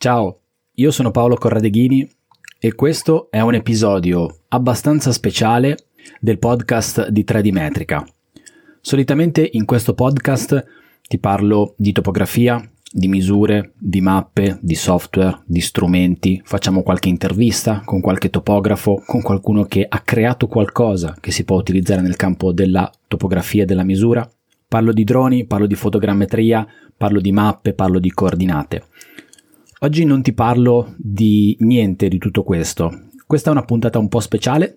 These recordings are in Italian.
Ciao, io sono Paolo Corradeghini e questo è un episodio abbastanza speciale del podcast di 3D Metrica. Solitamente in questo podcast ti parlo di topografia, di misure, di mappe, di software, di strumenti, facciamo qualche intervista con qualche topografo, con qualcuno che ha creato qualcosa che si può utilizzare nel campo della topografia e della misura. Parlo di droni, parlo di fotogrammetria, parlo di mappe, parlo di coordinate. Oggi non ti parlo di niente di tutto questo. Questa è una puntata un po' speciale,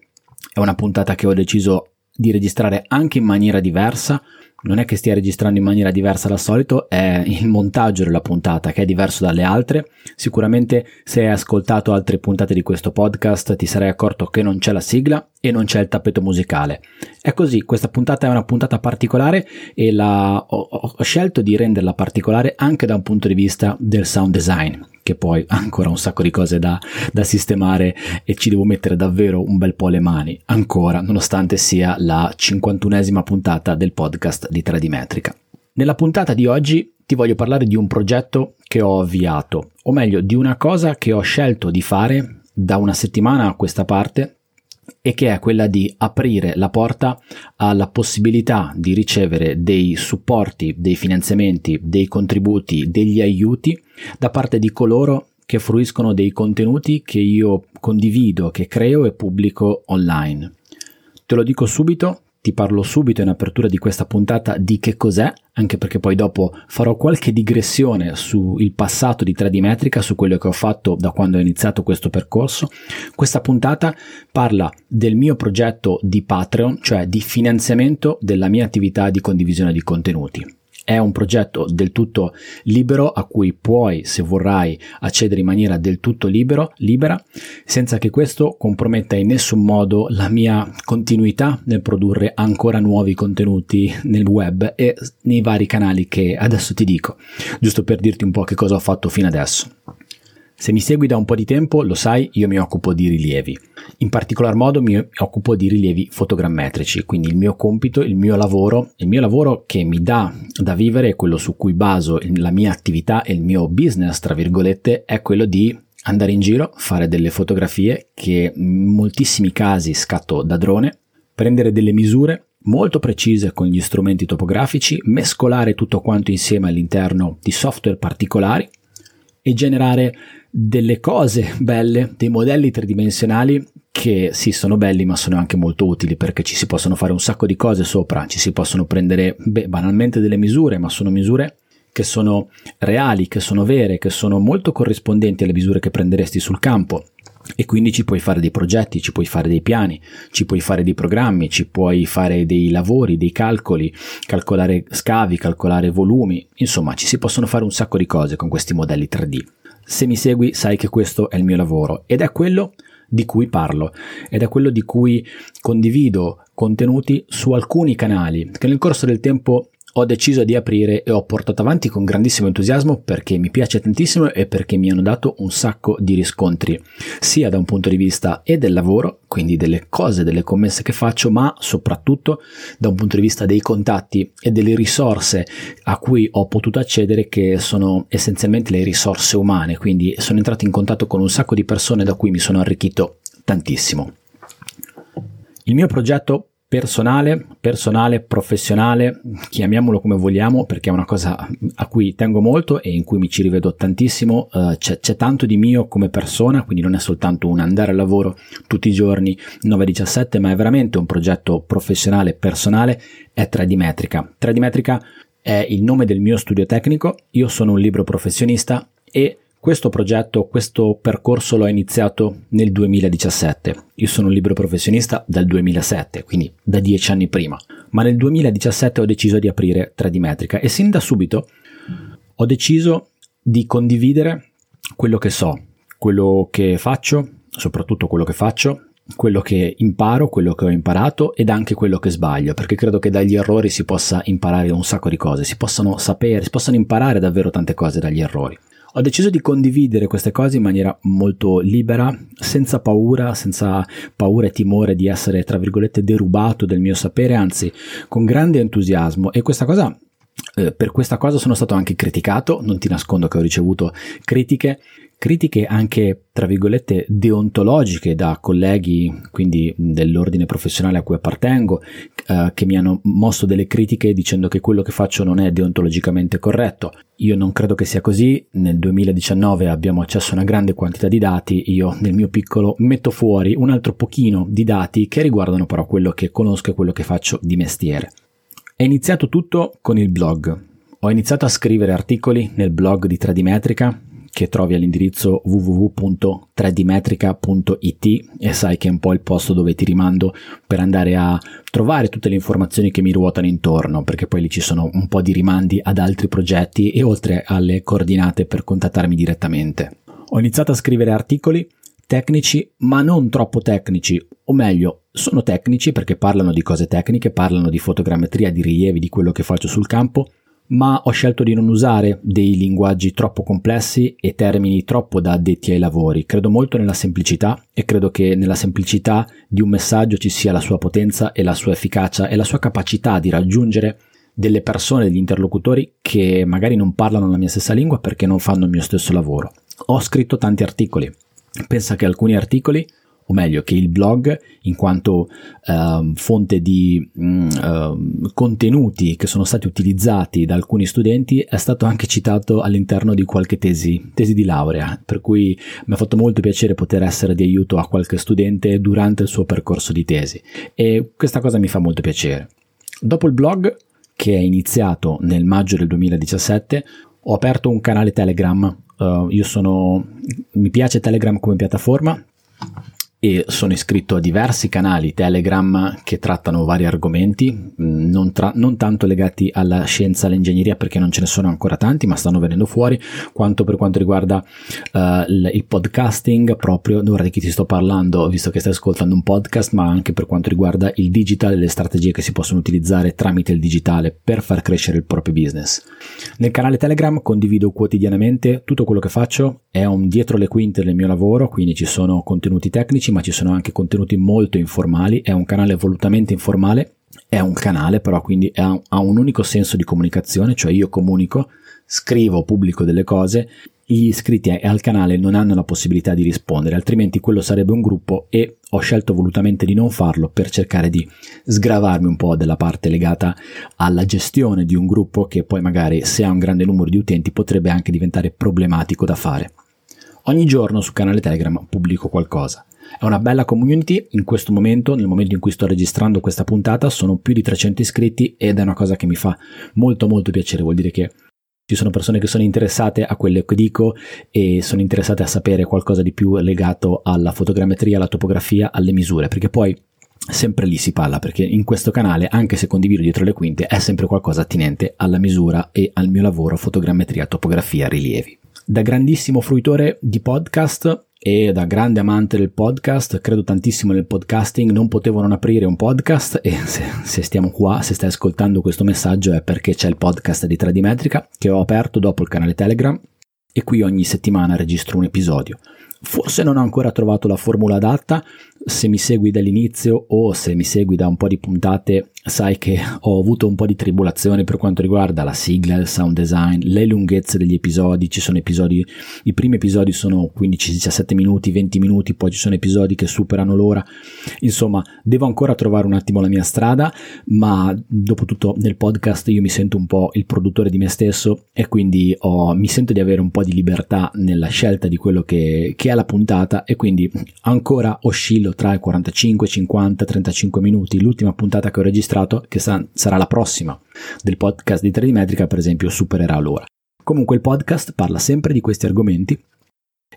è una puntata che ho deciso di registrare anche in maniera diversa. Non è che stia registrando in maniera diversa dal solito, è il montaggio della puntata che è diverso dalle altre. Sicuramente se hai ascoltato altre puntate di questo podcast ti sarai accorto che non c'è la sigla e non c'è il tappeto musicale. È così, questa puntata è una puntata particolare e la, ho, ho scelto di renderla particolare anche da un punto di vista del sound design che poi ha ancora un sacco di cose da, da, sistemare e ci devo mettere davvero un bel po' le mani, ancora, nonostante sia la 51esima puntata del podcast di 3D Metrica. Nella puntata di oggi ti voglio parlare di un progetto che ho avviato, o meglio di una cosa che ho scelto di fare da una settimana a questa parte e che è quella di aprire la porta alla possibilità di ricevere dei supporti, dei finanziamenti, dei contributi, degli aiuti da parte di coloro che fruiscono dei contenuti che io condivido, che creo e pubblico online. Te lo dico subito, ti parlo subito in apertura di questa puntata di che cos'è, anche perché poi dopo farò qualche digressione sul passato di 3D Metrica, su quello che ho fatto da quando ho iniziato questo percorso. Questa puntata parla del mio progetto di Patreon, cioè di finanziamento della mia attività di condivisione di contenuti. È un progetto del tutto libero a cui puoi, se vorrai, accedere in maniera del tutto libero, libera, senza che questo comprometta in nessun modo la mia continuità nel produrre ancora nuovi contenuti nel web e nei vari canali che adesso ti dico, giusto per dirti un po' che cosa ho fatto fino adesso. Se mi segui da un po' di tempo, lo sai, io mi occupo di rilievi. In particolar modo mi occupo di rilievi fotogrammetrici, quindi il mio compito, il mio lavoro, il mio lavoro che mi dà da vivere, quello su cui baso la mia attività e il mio business, tra virgolette, è quello di andare in giro, fare delle fotografie che in moltissimi casi scatto da drone, prendere delle misure molto precise con gli strumenti topografici, mescolare tutto quanto insieme all'interno di software particolari e generare delle cose belle, dei modelli tridimensionali che sì sono belli ma sono anche molto utili perché ci si possono fare un sacco di cose sopra, ci si possono prendere beh, banalmente delle misure, ma sono misure che sono reali, che sono vere, che sono molto corrispondenti alle misure che prenderesti sul campo. E quindi ci puoi fare dei progetti, ci puoi fare dei piani, ci puoi fare dei programmi, ci puoi fare dei lavori, dei calcoli, calcolare scavi, calcolare volumi, insomma ci si possono fare un sacco di cose con questi modelli 3D. Se mi segui sai che questo è il mio lavoro. Ed è quello di cui parlo. Ed è quello di cui condivido contenuti su alcuni canali che nel corso del tempo ho deciso di aprire e ho portato avanti con grandissimo entusiasmo perché mi piace tantissimo e perché mi hanno dato un sacco di riscontri, sia da un punto di vista e del lavoro, quindi delle cose, delle commesse che faccio, ma soprattutto da un punto di vista dei contatti e delle risorse a cui ho potuto accedere che sono essenzialmente le risorse umane, quindi sono entrato in contatto con un sacco di persone da cui mi sono arricchito tantissimo. Il mio progetto personale, personale, professionale, chiamiamolo come vogliamo, perché è una cosa a cui tengo molto e in cui mi ci rivedo tantissimo. Uh, c'è, c'è, tanto di mio come persona, quindi non è soltanto un andare al lavoro tutti i giorni 9-17, ma è veramente un progetto professionale, personale, è 3D Metrica. 3D Metrica è il nome del mio studio tecnico, io sono un libro professionista e questo progetto, questo percorso l'ho iniziato nel 2017. Io sono un libero professionista dal 2007, quindi da dieci anni prima. Ma nel 2017 ho deciso di aprire 3D Metrica e sin da subito ho deciso di condividere quello che so, quello che faccio, soprattutto quello che faccio, quello che imparo, quello che ho imparato ed anche quello che sbaglio, perché credo che dagli errori si possa imparare un sacco di cose, si possano sapere, si possano imparare davvero tante cose dagli errori. Ho deciso di condividere queste cose in maniera molto libera, senza paura, senza paura e timore di essere, tra virgolette, derubato del mio sapere, anzi, con grande entusiasmo. E questa cosa eh, per questa cosa sono stato anche criticato, non ti nascondo che ho ricevuto critiche, critiche anche, tra virgolette, deontologiche da colleghi, quindi dell'ordine professionale a cui appartengo, eh, che mi hanno mosso delle critiche dicendo che quello che faccio non è deontologicamente corretto. Io non credo che sia così, nel 2019 abbiamo accesso a una grande quantità di dati, io nel mio piccolo metto fuori un altro pochino di dati che riguardano però quello che conosco e quello che faccio di mestiere. È iniziato tutto con il blog. Ho iniziato a scrivere articoli nel blog di Tradimetrica che trovi all'indirizzo www.tradimetrica.it e sai che è un po' il posto dove ti rimando per andare a trovare tutte le informazioni che mi ruotano intorno, perché poi lì ci sono un po' di rimandi ad altri progetti e oltre alle coordinate per contattarmi direttamente. Ho iniziato a scrivere articoli tecnici, ma non troppo tecnici, o meglio, sono tecnici perché parlano di cose tecniche, parlano di fotogrammetria, di rilievi, di quello che faccio sul campo, ma ho scelto di non usare dei linguaggi troppo complessi e termini troppo da addetti ai lavori. Credo molto nella semplicità e credo che nella semplicità di un messaggio ci sia la sua potenza e la sua efficacia e la sua capacità di raggiungere delle persone, degli interlocutori che magari non parlano la mia stessa lingua perché non fanno il mio stesso lavoro. Ho scritto tanti articoli. Pensa che alcuni articoli o meglio che il blog in quanto uh, fonte di uh, contenuti che sono stati utilizzati da alcuni studenti è stato anche citato all'interno di qualche tesi, tesi di laurea, per cui mi ha fatto molto piacere poter essere di aiuto a qualche studente durante il suo percorso di tesi e questa cosa mi fa molto piacere. Dopo il blog, che è iniziato nel maggio del 2017, ho aperto un canale Telegram. Uh, io sono, mi piace Telegram come piattaforma e sono iscritto a diversi canali Telegram che trattano vari argomenti, mm, non, tra- non, tanto legati alla scienza, all'ingegneria perché non ce ne sono ancora tanti, ma stanno venendo fuori, quanto per quanto riguarda uh, il, podcasting, proprio ora di chi ti sto parlando, visto che stai ascoltando un podcast, ma anche per quanto riguarda il digital e le strategie che si possono utilizzare tramite il digitale per far crescere il proprio business. Nel canale Telegram condivido quotidianamente tutto quello che faccio, è un dietro le quinte del mio lavoro, quindi ci sono contenuti tecnici, ma ci sono anche contenuti molto informali, è un canale volutamente informale, è un canale però quindi ha, ha un unico senso di comunicazione, cioè io comunico, scrivo, pubblico delle cose, gli iscritti al canale non hanno la possibilità di rispondere, altrimenti quello sarebbe un gruppo e ho scelto volutamente di non farlo per cercare di sgravarmi un po' della parte legata alla gestione di un gruppo che poi magari se ha un grande numero di utenti potrebbe anche diventare problematico da fare. Ogni giorno sul canale Telegram pubblico qualcosa. È una bella community, in questo momento, nel momento in cui sto registrando questa puntata, sono più di 300 iscritti ed è una cosa che mi fa molto molto piacere, vuol dire che ci sono persone che sono interessate a quello che dico e sono interessate a sapere qualcosa di più legato alla fotogrammetria, alla topografia, alle misure, perché poi sempre lì si parla perché in questo canale, anche se condivido dietro le quinte, è sempre qualcosa attinente alla misura e al mio lavoro fotogrammetria, topografia, rilievi. Da grandissimo fruitore di podcast e da grande amante del podcast, credo tantissimo nel podcasting, non potevo non aprire un podcast e se, se, stiamo qua, se stai ascoltando questo messaggio è perché c'è il podcast di 3D Metrica che ho aperto dopo il canale Telegram e qui ogni settimana registro un episodio. Forse non ho ancora trovato la formula adatta, se mi segui dall'inizio o se mi segui da un po' di puntate sai che ho avuto un po' di tribolazione per quanto riguarda la sigla, il sound design, le lunghezze degli episodi, ci sono episodi, i primi episodi sono 15-17 minuti, 20 minuti, poi ci sono episodi che superano l'ora, insomma devo ancora trovare un attimo la mia strada, ma dopo tutto nel podcast io mi sento un po' il produttore di me stesso e quindi ho, mi sento di avere un po' di libertà nella scelta di quello che, che è la puntata e quindi ancora oscillo tra i 45, 50, 35 minuti, l'ultima puntata che ho registrato registrato, che sa- sarà la prossima del podcast di 3D Metrica, per esempio, supererà l'ora. Comunque il podcast parla sempre di questi argomenti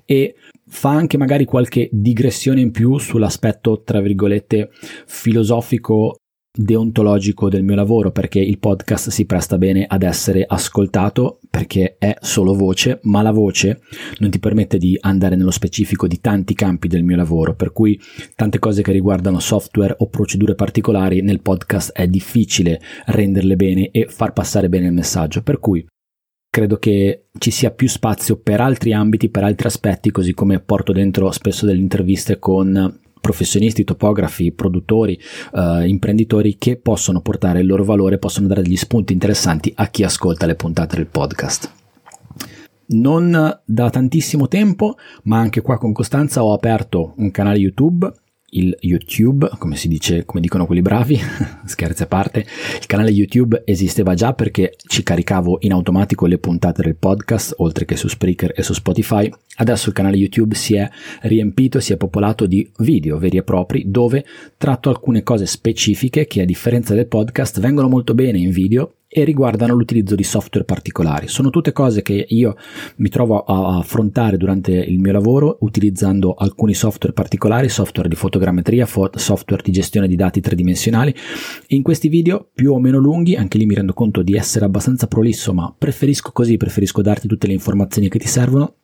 e fa anche magari qualche digressione in più sull'aspetto, tra virgolette, filosofico deontologico del mio lavoro perché il podcast si presta bene ad essere ascoltato perché è solo voce, ma la voce non ti permette di andare nello specifico di tanti campi del mio lavoro, per cui tante cose che riguardano software o procedure particolari nel podcast è difficile renderle bene e far passare bene il messaggio, per cui credo che ci sia più spazio per altri ambiti, per altri aspetti, così come porto dentro spesso delle interviste con professionisti, topografi, produttori, eh, imprenditori che possono portare il loro valore, possono dare degli spunti interessanti a chi ascolta le puntate del podcast. Non da tantissimo tempo, ma anche qua con costanza ho aperto un canale YouTube il YouTube, come si dice, come dicono quelli bravi, scherzi a parte, il canale YouTube esisteva già perché ci caricavo in automatico le puntate del podcast, oltre che su Spreaker e su Spotify. Adesso il canale YouTube si è riempito, si è popolato di video veri e propri dove tratto alcune cose specifiche che a differenza del podcast vengono molto bene in video e riguardano l'utilizzo di software particolari. Sono tutte cose che io mi trovo a affrontare durante il mio lavoro utilizzando alcuni software particolari, software di fotogrammetria, software di gestione di dati tridimensionali. In questi video più o meno lunghi, anche lì mi rendo conto di essere abbastanza prolisso, ma preferisco così, preferisco darti tutte le informazioni che ti servono.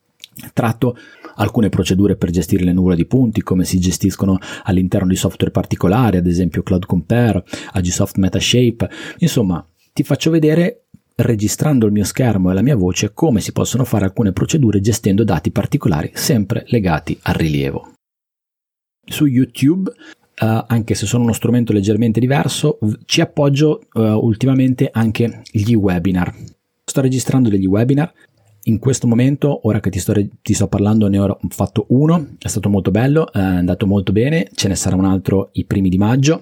Tratto alcune procedure per gestire le nuvole di punti, come si gestiscono all'interno di software particolari, ad esempio Cloud Compare, Agisoft Metashape, insomma ti faccio vedere registrando il mio schermo e la mia voce come si possono fare alcune procedure gestendo dati particolari sempre legati al rilievo. Su YouTube Uh, anche se sono uno strumento leggermente diverso, ci appoggio uh, ultimamente anche gli webinar. Sto registrando degli webinar. In questo momento, ora che ti sto, ti sto parlando, ne ho fatto uno, è stato molto bello, è andato molto bene, ce ne sarà un altro i primi di maggio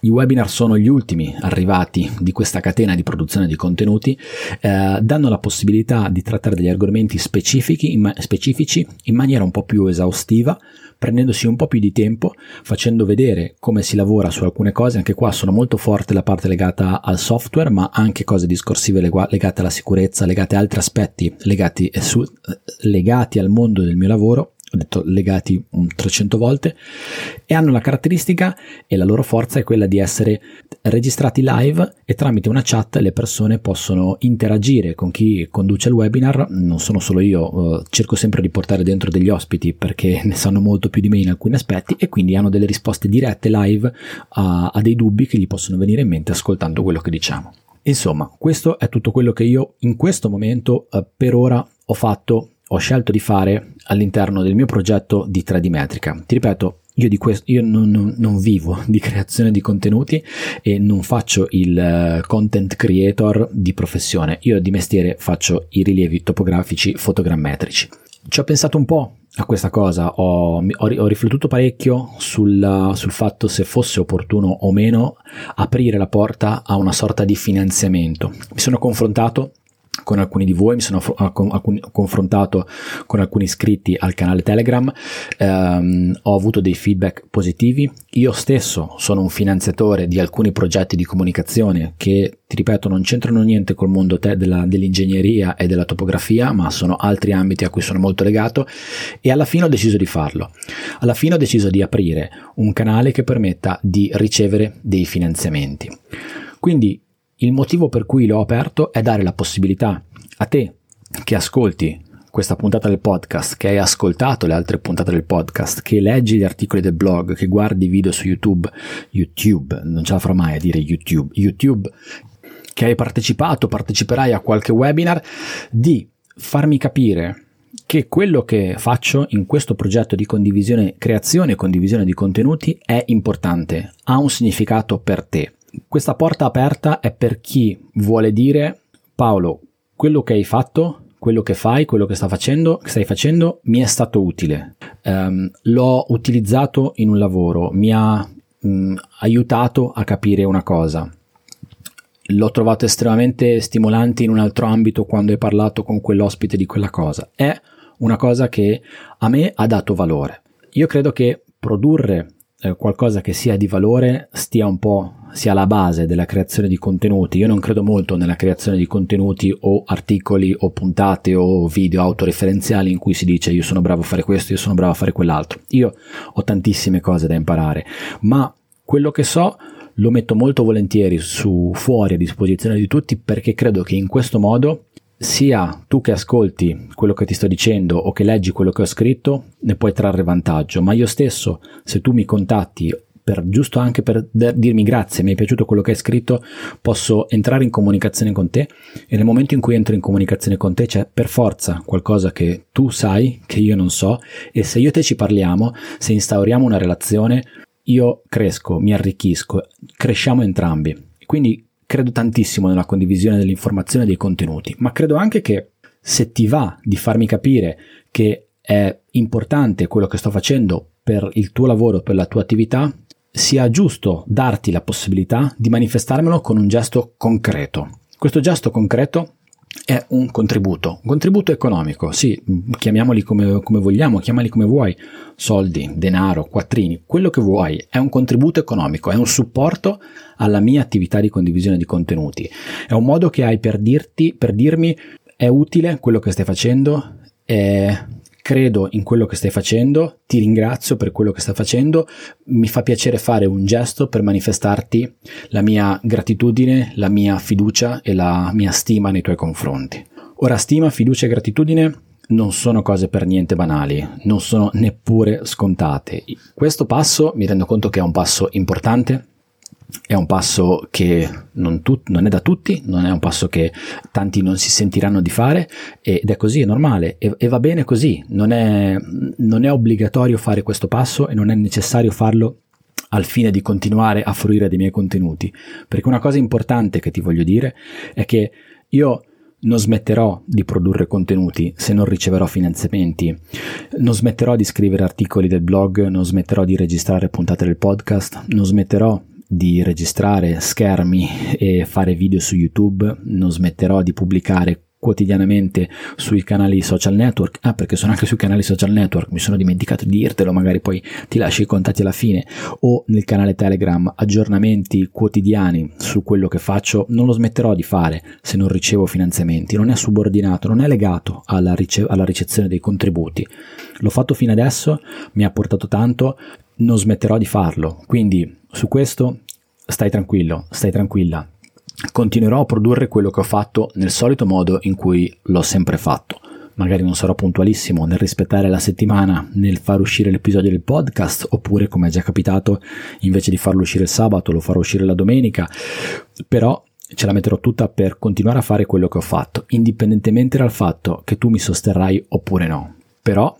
i webinar sono gli ultimi arrivati di questa catena di produzione di contenuti, eh, danno la possibilità di trattare degli argomenti specifici in, ma- specifici in maniera un po' più esaustiva, prendendosi un po' più di tempo, facendo vedere come si lavora su alcune cose. Anche qua sono molto forte la parte legata al software, ma anche cose discorsive legate alla sicurezza, legate a altri aspetti legati, su, legati al mondo del mio lavoro ho detto legati un 300 volte, e hanno la caratteristica e la loro forza è quella di essere registrati live e tramite una chat le persone possono interagire con chi conduce il webinar, non sono solo io, eh, cerco sempre di portare dentro degli ospiti perché ne sanno molto più di me in alcuni aspetti e quindi hanno delle risposte dirette live a, a dei dubbi che gli possono venire in mente ascoltando quello che diciamo. Insomma, questo è tutto quello che io in questo momento eh, per ora ho fatto ho scelto di fare all'interno del mio progetto di 3D metrica. Ti ripeto, io, di questo, io non, non, non, vivo di creazione di contenuti e non faccio il eh, content creator di professione, io di mestiere faccio i rilievi topografici fotogrammetrici. Ci ho pensato un po' a questa cosa, ho, ho, ho riflettuto parecchio sul, sul, fatto se fosse opportuno o meno aprire la porta a una sorta di finanziamento. Mi sono confrontato con alcuni di voi, mi sono confrontato con alcuni iscritti al canale Telegram, ehm, ho avuto dei feedback positivi. Io stesso sono un finanziatore di alcuni progetti di comunicazione che, ti ripeto, non c'entrano niente col mondo te- della, dell'ingegneria e della topografia, ma sono altri ambiti a cui sono molto legato e alla fine ho deciso di farlo. Alla fine ho deciso di aprire un canale che permetta di ricevere dei finanziamenti. Quindi il motivo per cui l'ho aperto è dare la possibilità a te che ascolti questa puntata del podcast, che hai ascoltato le altre puntate del podcast, che leggi gli articoli del blog, che guardi video su YouTube, YouTube, non ce la farò mai a dire YouTube, YouTube, che hai partecipato, parteciperai a qualche webinar, di farmi capire che quello che faccio in questo progetto di condivisione, creazione e condivisione di contenuti è importante, ha un significato per te questa porta aperta è per chi vuole dire Paolo, quello che hai fatto, quello che fai, quello che, sta facendo, che stai facendo mi è stato utile. Um, l'ho utilizzato in un lavoro, mi ha um, aiutato a capire una cosa. L'ho trovato estremamente stimolante in un altro ambito quando hai parlato con quell'ospite di quella cosa. È una cosa che a me ha dato valore. Io credo che produrre qualcosa che sia di valore stia un po' sia la base della creazione di contenuti. Io non credo molto nella creazione di contenuti o articoli o puntate o video autoreferenziali in cui si dice io sono bravo a fare questo, io sono bravo a fare quell'altro. Io ho tantissime cose da imparare, ma quello che so lo metto molto volentieri su fuori a disposizione di tutti perché credo che in questo modo sia tu che ascolti quello che ti sto dicendo o che leggi quello che ho scritto ne puoi trarre vantaggio, ma io stesso se tu mi contatti per, giusto anche per dirmi grazie, mi è piaciuto quello che hai scritto, posso entrare in comunicazione con te e nel momento in cui entro in comunicazione con te c'è per forza qualcosa che tu sai, che io non so e se io e te ci parliamo, se instauriamo una relazione, io cresco, mi arricchisco, cresciamo entrambi. Quindi credo tantissimo nella condivisione dell'informazione e dei contenuti, ma credo anche che se ti va di farmi capire che è importante quello che sto facendo per il tuo lavoro, per la tua attività, sia giusto darti la possibilità di manifestarmelo con un gesto concreto. Questo gesto concreto è un contributo, un contributo economico, sì, chiamiamoli come, come, vogliamo, chiamali come vuoi, soldi, denaro, quattrini, quello che vuoi, è un contributo economico, è un supporto alla mia attività di condivisione di contenuti, è un modo che hai per dirti, per dirmi è utile quello che stai facendo, è credo in quello che stai facendo, ti ringrazio per quello che stai facendo, mi fa piacere fare un gesto per manifestarti la mia gratitudine, la mia fiducia e la mia stima nei tuoi confronti. Ora, stima, fiducia e gratitudine non sono cose per niente banali, non sono neppure scontate. Questo passo mi rendo conto che è un passo importante, è un passo che non, tut- non, è da tutti, non è un passo che tanti non si sentiranno di fare ed è così, è normale e, e va bene così, non è, non è obbligatorio fare questo passo e non è necessario farlo al fine di continuare a fruire dei miei contenuti, perché una cosa importante che ti voglio dire è che io non smetterò di produrre contenuti se non riceverò finanziamenti, non smetterò di scrivere articoli del blog, non smetterò di registrare puntate del podcast, non smetterò di registrare schermi e fare video su YouTube, non smetterò di pubblicare quotidianamente sui canali social network. Ah, perché sono anche sui canali social network, mi sono dimenticato di dirtelo, magari poi ti lascio i contatti alla fine. O nel canale Telegram, aggiornamenti quotidiani su quello che faccio, non lo smetterò di fare se non ricevo finanziamenti. Non è subordinato, non è legato alla, rice- alla ricezione dei contributi. L'ho fatto fino adesso, mi ha portato tanto, non smetterò di farlo. Quindi su questo stai tranquillo, stai tranquilla. Continuerò a produrre quello che ho fatto nel solito modo in cui l'ho sempre fatto. Magari non sarò puntualissimo nel rispettare la settimana, nel far uscire l'episodio del podcast, oppure come è già capitato, invece di farlo uscire il sabato lo farò uscire la domenica, però ce la metterò tutta per continuare a fare quello che ho fatto, indipendentemente dal fatto che tu mi sosterrai oppure no. Però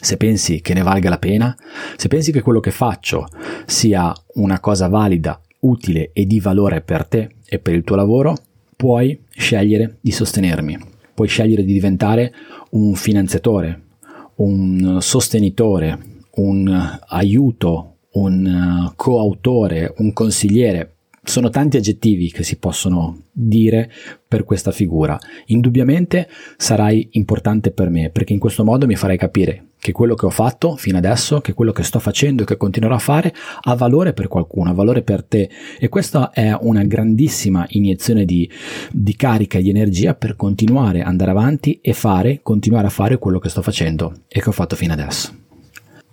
se pensi che ne valga la pena, se pensi che quello che faccio sia una cosa valida, utile e di valore per te e per il tuo lavoro, puoi scegliere di sostenermi, puoi scegliere di diventare un finanziatore, un sostenitore, un aiuto, un coautore, un consigliere. Sono tanti aggettivi che si possono dire per questa figura. Indubbiamente sarai importante per me perché in questo modo mi farai capire che quello che ho fatto fino adesso, che quello che sto facendo e che continuerò a fare ha valore per qualcuno, ha valore per te e questa è una grandissima iniezione di, di carica e di energia per continuare ad andare avanti e fare, continuare a fare quello che sto facendo e che ho fatto fino adesso.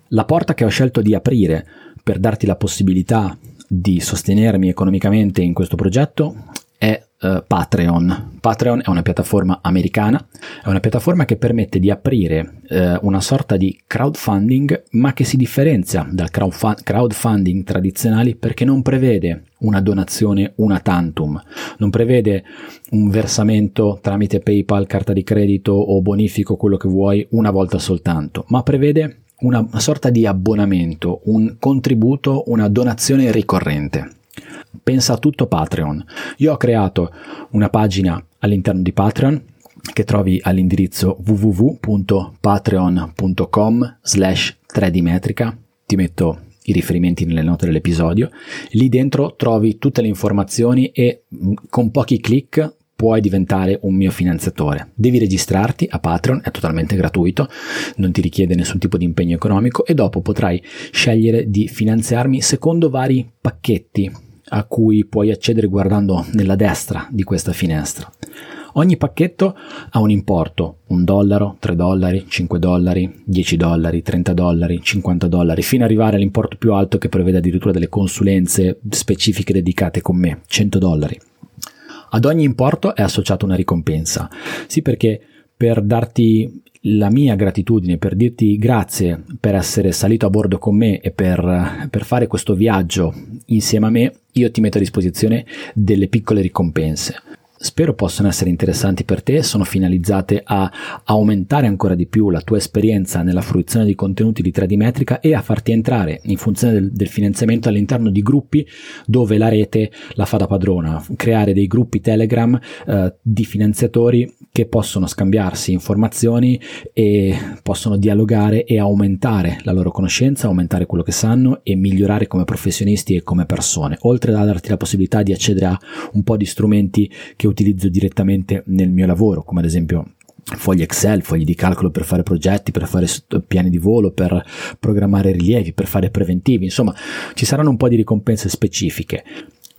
La porta che ho scelto di aprire per darti la possibilità di sostenermi economicamente in questo progetto è uh, Patreon. Patreon è una piattaforma americana, è una piattaforma che permette di aprire uh, una sorta di crowdfunding, ma che si differenzia dal crowdfund- crowdfunding tradizionali perché non prevede una donazione una tantum, non prevede un versamento tramite PayPal, carta di credito o bonifico, quello che vuoi, una volta soltanto, ma prevede una sorta di abbonamento, un contributo, una donazione ricorrente pensa a tutto Patreon. Io ho creato una pagina all'interno di Patreon che trovi all'indirizzo www.patreon.com slash 3dmetrica. Ti metto i riferimenti nelle note dell'episodio. Lì dentro trovi tutte le informazioni e mm, con pochi clic puoi diventare un mio finanziatore. Devi registrarti a Patreon, è totalmente gratuito, non ti richiede nessun tipo di impegno economico e dopo potrai scegliere di finanziarmi secondo vari pacchetti a cui puoi accedere guardando nella destra di questa finestra. Ogni pacchetto ha un importo, un dollaro, 3 dollari, 5 dollari, 10 dollari, 30 dollari, 50 dollari, fino ad arrivare all'importo più alto che prevede addirittura delle consulenze specifiche dedicate con me, 100 dollari. Ad ogni importo è associata una ricompensa, sì perché per darti la mia gratitudine, per dirti grazie per essere salito a bordo con me e per, per, fare questo viaggio insieme a me, io ti metto a disposizione delle piccole ricompense. Spero possano essere interessanti per te, sono finalizzate a aumentare ancora di più la tua esperienza nella fruizione di contenuti di 3D metrica e a farti entrare in funzione del, del finanziamento all'interno di gruppi dove la rete la fa da padrona, creare dei gruppi Telegram eh, di finanziatori che possono scambiarsi informazioni e possono dialogare e aumentare la loro conoscenza, aumentare quello che sanno e migliorare come professionisti e come persone, oltre a darti la possibilità di accedere a un po' di strumenti che utilizzo direttamente nel mio lavoro, come ad esempio fogli Excel, fogli di calcolo per fare progetti, per fare piani di volo, per programmare rilievi, per fare preventivi, insomma ci saranno un po' di ricompense specifiche,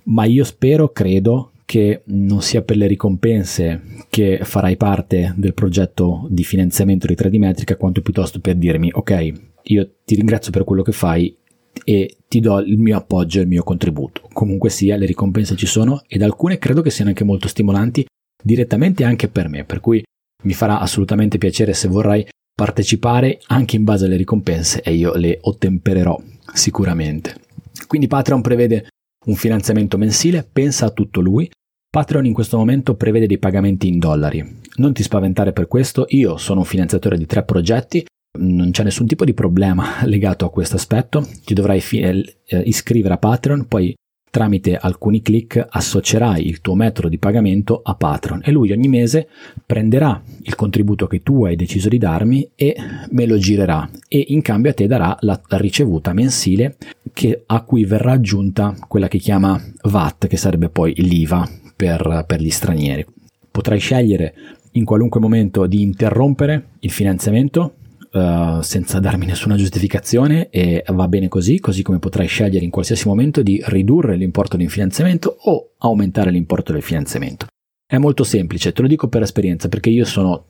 ma io spero, credo che non sia per le ricompense che farai parte del progetto di finanziamento di 3D Metrica, quanto piuttosto per dirmi ok, io ti ringrazio per quello che fai e ti do il mio appoggio e il mio contributo. Comunque sia, le ricompense ci sono ed alcune credo che siano anche molto stimolanti direttamente anche per me, per cui mi farà assolutamente piacere se vorrai partecipare anche in base alle ricompense e io le ottempererò sicuramente. Quindi Patreon prevede un finanziamento mensile, pensa a tutto lui. Patreon in questo momento prevede dei pagamenti in dollari. Non ti spaventare per questo, io sono un finanziatore di tre progetti, non c'è nessun tipo di problema legato a questo aspetto, ti dovrai fi- eh, iscrivere a Patreon, poi tramite alcuni clic associerai il tuo metodo di pagamento a Patreon e lui ogni mese prenderà il contributo che tu hai deciso di darmi e me lo girerà e in cambio a te darà la ricevuta mensile che, a cui verrà aggiunta quella che chiama VAT che sarebbe poi l'IVA per, per gli stranieri. Potrai scegliere in qualunque momento di interrompere il finanziamento Uh, senza darmi nessuna giustificazione e va bene così, così come potrai scegliere in qualsiasi momento di ridurre l'importo del finanziamento o aumentare l'importo del finanziamento. È molto semplice, te lo dico per esperienza, perché io sono,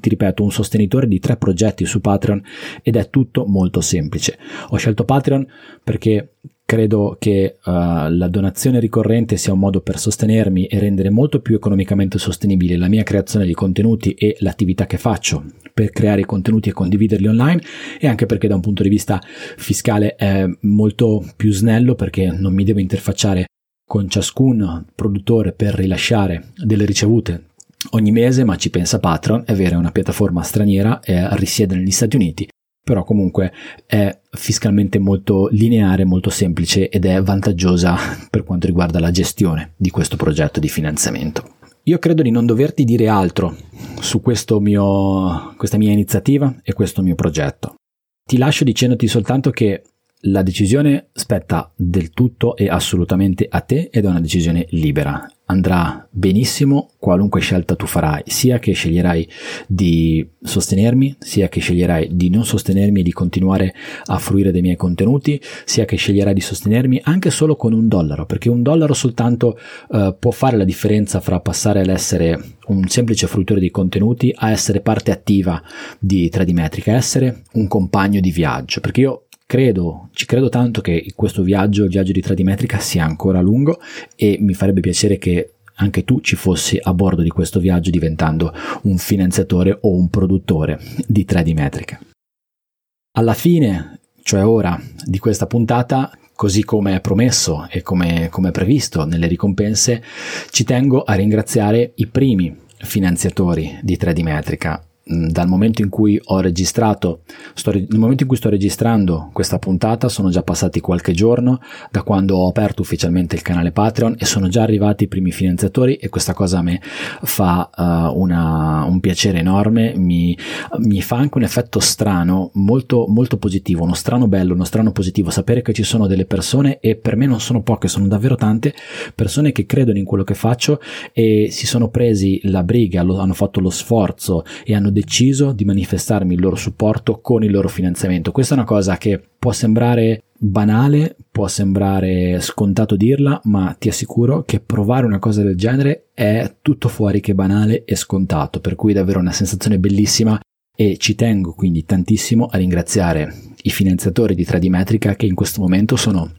ti ripeto, un sostenitore di tre progetti su Patreon ed è tutto molto semplice. Ho scelto Patreon perché credo che uh, la donazione ricorrente sia un modo per sostenermi e rendere molto più economicamente sostenibile la mia creazione di contenuti e l'attività che faccio per creare contenuti e condividerli online e anche perché da un punto di vista fiscale è molto più snello perché non mi devo interfacciare con ciascun produttore per rilasciare delle ricevute ogni mese, ma ci pensa Patreon, è vero, è una piattaforma straniera, e risiede negli Stati Uniti, però comunque è fiscalmente molto lineare, molto semplice ed è vantaggiosa per quanto riguarda la gestione di questo progetto di finanziamento. Io credo di non doverti dire altro su mio, questa mia iniziativa e questo mio progetto. Ti lascio dicendoti soltanto che la decisione spetta del tutto e assolutamente a te ed è una decisione libera andrà benissimo qualunque scelta tu farai, sia che sceglierai di sostenermi, sia che sceglierai di non sostenermi e di continuare a fruire dei miei contenuti, sia che sceglierai di sostenermi anche solo con un dollaro, perché un dollaro soltanto uh, può fare la differenza fra passare all'essere un semplice fruitore di contenuti a essere parte attiva di 3D Metrica, essere un compagno di viaggio, perché io credo, ci credo tanto che questo viaggio, il viaggio di Tradimetrica sia ancora lungo e mi farebbe piacere che anche tu ci fossi a bordo di questo viaggio diventando un finanziatore o un produttore di 3D Metrica. Alla fine, cioè ora, di questa puntata, così come promesso e come, come previsto nelle ricompense, ci tengo a ringraziare i primi finanziatori di 3D Metrica, dal momento in cui ho registrato, sto, nel momento in cui sto registrando questa puntata sono già passati qualche giorno da quando ho aperto ufficialmente il canale Patreon e sono già arrivati i primi finanziatori e questa cosa a me fa uh, una, un piacere enorme, mi, mi, fa anche un effetto strano, molto, molto positivo, uno strano bello, uno strano positivo, sapere che ci sono delle persone e per me non sono poche, sono davvero tante persone che credono in quello che faccio e si sono presi la briga, lo, hanno fatto lo sforzo e hanno deciso di manifestarmi il loro supporto con il loro finanziamento. Questa è una cosa che può sembrare banale, può sembrare scontato dirla, ma ti assicuro che provare una cosa del genere è tutto fuori che banale e scontato, per cui è davvero una sensazione bellissima e ci tengo quindi tantissimo a ringraziare i finanziatori di 3D Metrica che in questo momento sono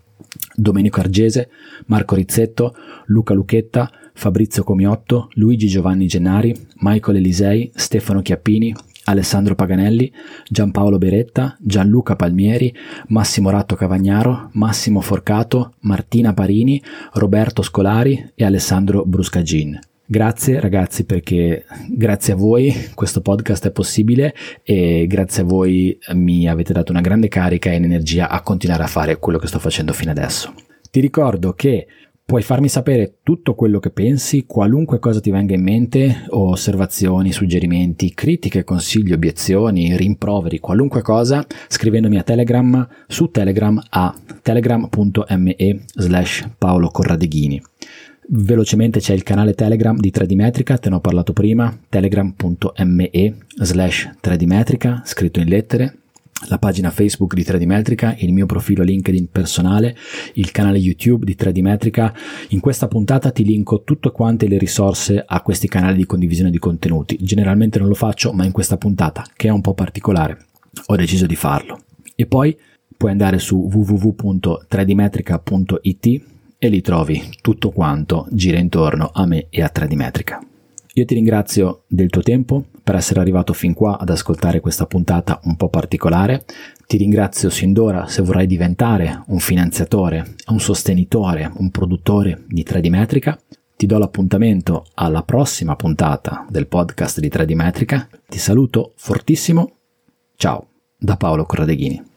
Domenico Argese, Marco Rizzetto, Luca Lucchetta, Fabrizio Comiotto, Luigi Giovanni Gennari, Michael Elisei, Stefano Chiappini, Alessandro Paganelli, Giampaolo Beretta, Gianluca Palmieri, Massimo Ratto Cavagnaro, Massimo Forcato, Martina Parini, Roberto Scolari e Alessandro Bruscagin. Grazie ragazzi perché grazie a voi questo podcast è possibile e grazie a voi mi avete dato una grande carica e energia a continuare a fare quello che sto facendo fino adesso. Ti ricordo che Puoi farmi sapere tutto quello che pensi, qualunque cosa ti venga in mente, osservazioni, suggerimenti, critiche, consigli, obiezioni, rimproveri, qualunque cosa, scrivendomi a Telegram su Telegram a telegram.me slash Paolo Corradeghini. Velocemente c'è il canale Telegram di Tradimetrica, te ne ho parlato prima, telegram.me slash Tradimetrica, scritto in lettere, la pagina Facebook di 3D Metrica, il mio profilo LinkedIn personale, il canale YouTube di 3D Metrica. In questa puntata ti linko tutte quante le risorse a questi canali di condivisione di contenuti. Generalmente non lo faccio, ma in questa puntata, che è un po' particolare, ho deciso di farlo. E poi puoi andare su www.3dmetrica.it e lì trovi tutto quanto gira intorno a me e a 3D Metrica. Io ti ringrazio del tuo tempo per essere arrivato fin qua ad ascoltare questa puntata un po' particolare. Ti ringrazio sin d'ora se vorrai diventare un finanziatore, un sostenitore, un produttore di 3D Metrica. Ti do l'appuntamento alla prossima puntata del podcast di 3D Metrica. Ti saluto fortissimo. Ciao da Paolo Corradeghini.